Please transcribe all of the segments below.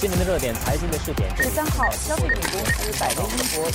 今年的热点财经的视点，十三号，消费品公司百威英博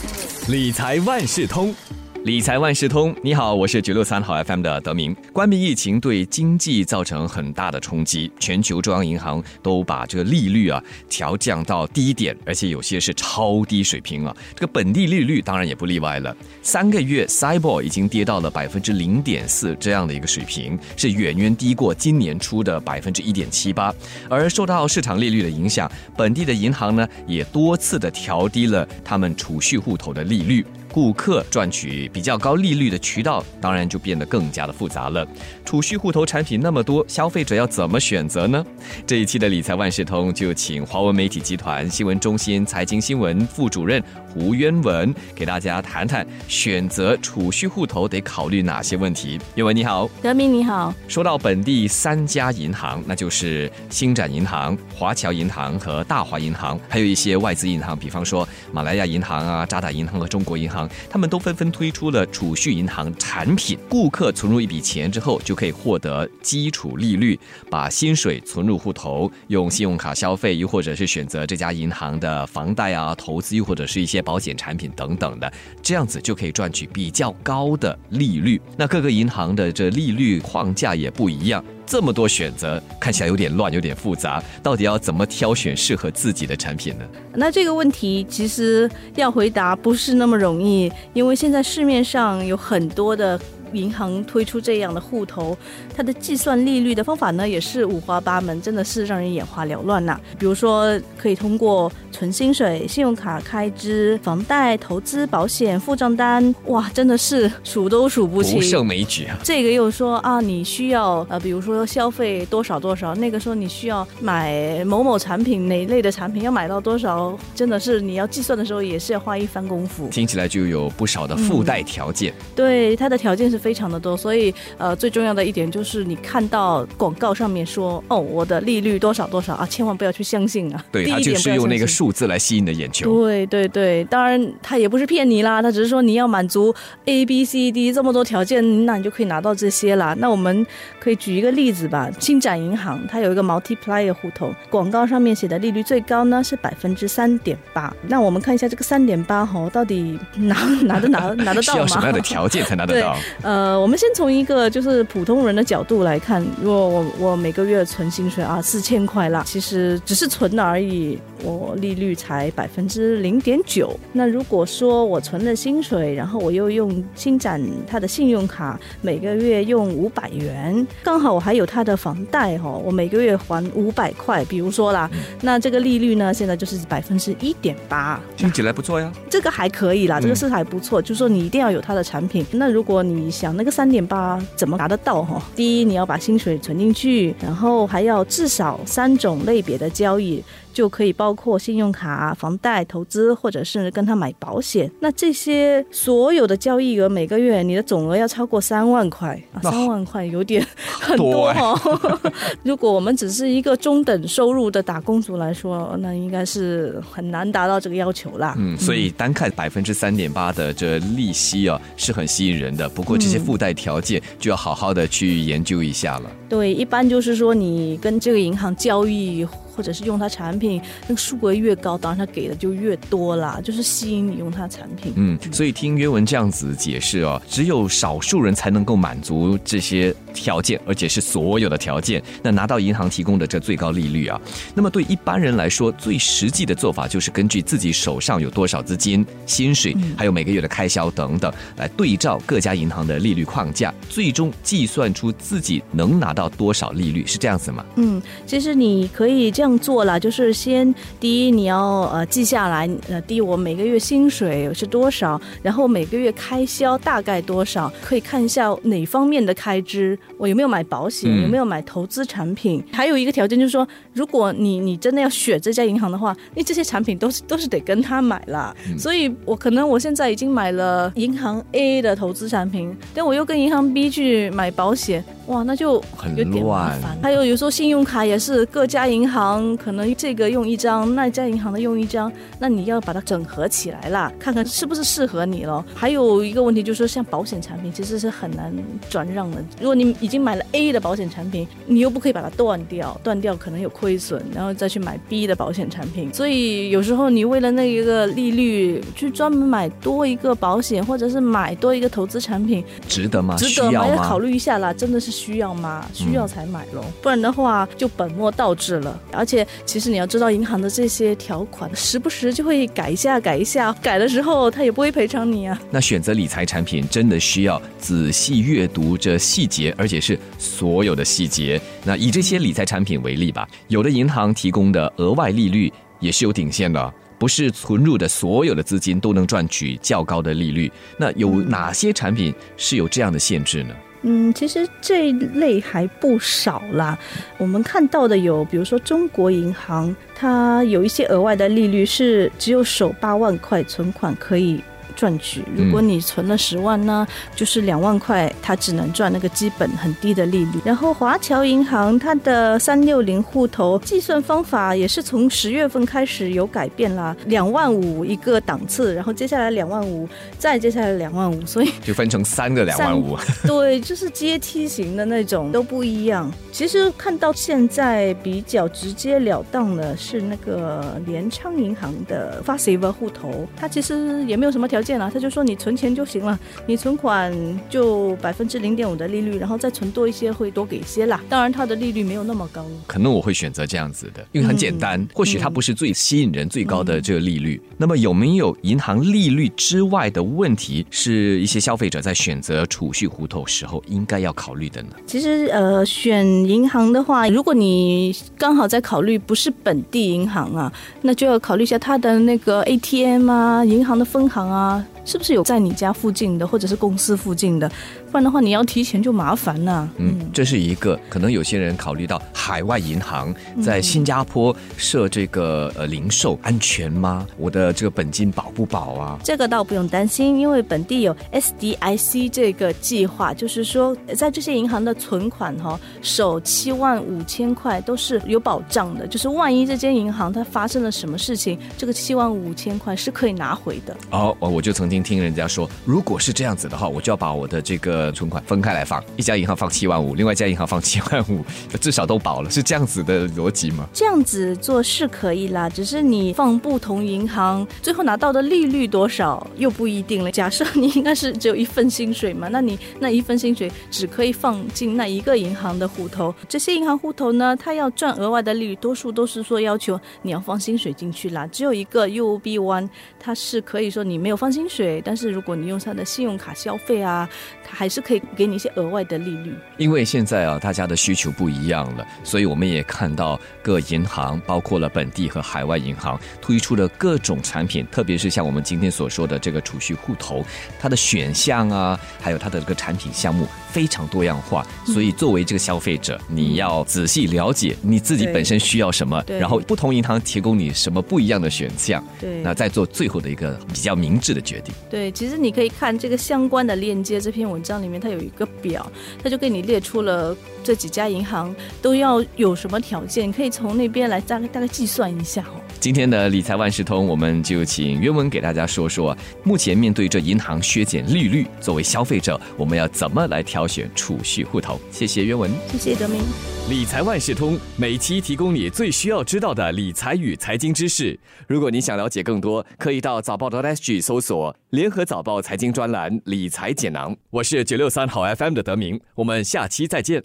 理财万事通。理财万事通，你好，我是九六三号 FM 的德明。关闭疫情对经济造成很大的冲击，全球中央银行都把这个利率啊调降到低点，而且有些是超低水平啊。这个本地利率当然也不例外了，三个月 Cyber 已经跌到了百分之零点四这样的一个水平，是远远低过今年初的百分之一点七八。而受到市场利率的影响，本地的银行呢也多次的调低了他们储蓄户头的利率。顾客赚取比较高利率的渠道，当然就变得更加的复杂了。储蓄户头产品那么多，消费者要怎么选择呢？这一期的理财万事通就请华文媒体集团新闻中心财经新闻副主任胡渊文给大家谈谈选择储蓄户头得考虑哪些问题。渊文你好，德明你好。说到本地三家银行，那就是星展银行、华侨银行和大华银行，还有一些外资银行，比方说马来亚银行啊、渣打银行和中国银行。他们都纷纷推出了储蓄银行产品，顾客存入一笔钱之后，就可以获得基础利率，把薪水存入户头，用信用卡消费，又或者是选择这家银行的房贷啊、投资，又或者是一些保险产品等等的，这样子就可以赚取比较高的利率。那各个银行的这利率框架也不一样。这么多选择，看起来有点乱，有点复杂。到底要怎么挑选适合自己的产品呢？那这个问题其实要回答不是那么容易，因为现在市面上有很多的。银行推出这样的户头，它的计算利率的方法呢，也是五花八门，真的是让人眼花缭乱呐。比如说，可以通过存薪水、信用卡开支、房贷、投资、保险、付账单，哇，真的是数都数不清，不胜枚举啊。这个又说啊，你需要呃，比如说消费多少多少，那个说你需要买某某产品哪一类的产品，要买到多少，真的是你要计算的时候也是要花一番功夫。听起来就有不少的附带条件。对，它的条件是。非常的多，所以呃，最重要的一点就是你看到广告上面说哦，我的利率多少多少啊，千万不要去相信啊。对，他就是用那个数字来吸引你的眼球。对对对，当然他也不是骗你啦，他只是说你要满足 A B C D 这么多条件，那你就可以拿到这些啦。那我们可以举一个例子吧，星展银行它有一个 multiplier 户头，广告上面写的利率最高呢是百分之三点八。那我们看一下这个三点八吼，到底拿 拿得拿拿得到吗？需要什么样的条件才拿得到？呃，我们先从一个就是普通人的角度来看，如果我我每个月存薪水啊四千块啦，其实只是存了而已，我利率才百分之零点九。那如果说我存了薪水，然后我又用新展他的信用卡，每个月用五百元，刚好我还有他的房贷哈，我每个月还五百块，比如说啦，那这个利率呢，现在就是百分之一点八，听起来不错呀。这个还可以啦，这个是还不错，就是说你一定要有他的产品。那如果你想那个三。点八怎么达得到哈？第一，你要把薪水存进去，然后还要至少三种类别的交易。就可以包括信用卡、房贷、投资，或者是跟他买保险。那这些所有的交易额，每个月你的总额要超过三万块啊！三万块有点很多哦。如果我们只是一个中等收入的打工族来说，那应该是很难达到这个要求啦。嗯，所以单看百分之三点八的这利息啊，是很吸引人的。不过这些附带条件就要好好的去研究一下了。对，一般就是说你跟这个银行交易。或者是用它产品，那个数额越高，当然它给的就越多啦，就是吸引你用它产品。嗯，所以听约文这样子解释哦，只有少数人才能够满足这些条件，而且是所有的条件，那拿到银行提供的这最高利率啊。那么对一般人来说，最实际的做法就是根据自己手上有多少资金、薪水，还有每个月的开销等等，来对照各家银行的利率框架，最终计算出自己能拿到多少利率，是这样子吗？嗯，其实你可以这。样做了，就是先第一你要呃记下来，呃第一我每个月薪水是多少，然后每个月开销大概多少，可以看一下哪方面的开支，我有没有买保险，有没有买投资产品。还有一个条件就是说，如果你你真的要选这家银行的话，那这些产品都是都是得跟他买了。所以我可能我现在已经买了银行 A 的投资产品，但我又跟银行 B 去买保险，哇，那就有点麻烦。还有有时候信用卡也是各家银行。可能这个用一张，那家银行的用一张，那你要把它整合起来啦，看看是不是适合你了。还有一个问题就是说，像保险产品其实是很难转让的。如果你你已经买了 A 的保险产品，你又不可以把它断掉，断掉可能有亏损，然后再去买 B 的保险产品。所以有时候你为了那一个利率去专门买多一个保险，或者是买多一个投资产品，值得吗？值得吗？要考虑一下啦，真的是需要吗？需要才买咯，不然的话就本末倒置了。而且其实你要知道，银行的这些条款时不时就会改一下，改一下，改的时候他也不会赔偿你啊。那选择理财产品真的需要仔细阅读这细节，而而且是所有的细节。那以这些理财产品为例吧，有的银行提供的额外利率也是有顶线的，不是存入的所有的资金都能赚取较高的利率。那有哪些产品是有这样的限制呢？嗯，其实这一类还不少啦。我们看到的有，比如说中国银行，它有一些额外的利率是只有首八万块存款可以。赚取，如果你存了十万呢，就是两万块，它只能赚那个基本很低的利率。然后华侨银行它的三六零户头计算方法也是从十月份开始有改变啦，两万五一个档次，然后接下来两万五，再接下来两万五，所以就分成三个两万五。对，就是阶梯型的那种都不一样。其实看到现在比较直截了当的是那个联昌银行的 f a s i v e 户头，它其实也没有什么条。件了，他就说你存钱就行了，你存款就百分之零点五的利率，然后再存多一些会多给一些啦。当然，它的利率没有那么高。可能我会选择这样子的，因为很简单。或许它不是最吸引人、最高的这个利率。那么有没有银行利率之外的问题，是一些消费者在选择储蓄户头时候应该要考虑的呢？其实，呃，选银行的话，如果你刚好在考虑不是本地银行啊，那就要考虑一下它的那个 ATM 啊，银行的分行啊。是不是有在你家附近的，或者是公司附近的？不然的话，你要提前就麻烦了。嗯，这是一个可能有些人考虑到海外银行在新加坡设这个呃零售安全吗？我的这个本金保不保啊？这个倒不用担心，因为本地有 SDIC 这个计划，就是说在这些银行的存款哈，首七万五千块都是有保障的，就是万一这间银行它发生了什么事情，这个七万五千块是可以拿回的。哦，我就曾经听人家说，如果是这样子的话，我就要把我的这个。存款分开来放，一家银行放七万五，另外一家银行放七万五，至少都保了，是这样子的逻辑吗？这样子做是可以啦，只是你放不同银行，最后拿到的利率多少又不一定了。假设你应该是只有一份薪水嘛，那你那一份薪水只可以放进那一个银行的户头，这些银行户头呢，它要赚额外的利率，多数都是说要求你要放薪水进去啦。只有一个 UOB One，它是可以说你没有放薪水，但是如果你用它的信用卡消费啊，它还是可以给你一些额外的利率，因为现在啊，大家的需求不一样了，所以我们也看到各银行，包括了本地和海外银行，推出了各种产品，特别是像我们今天所说的这个储蓄户头，它的选项啊，还有它的这个产品项目非常多样化，所以作为这个消费者，你要仔细了解你自己本身需要什么，然后不同银行提供你什么不一样的选项，对，那再做最后的一个比较明智的决定。对，其实你可以看这个相关的链接，这篇文章里面它有。一个表，它就给你列出了这几家银行都要有什么条件，你可以从那边来大概大概计算一下哦。今天的理财万事通，我们就请袁文给大家说说，目前面对着银行削减利率，作为消费者，我们要怎么来挑选储蓄户头？谢谢袁文，谢谢德明。理财万事通每期提供你最需要知道的理财与财经知识。如果你想了解更多，可以到早报的 SG 搜索联合早报财经专栏理财简囊。我是九六三好 FM 的德明，我们下期再见。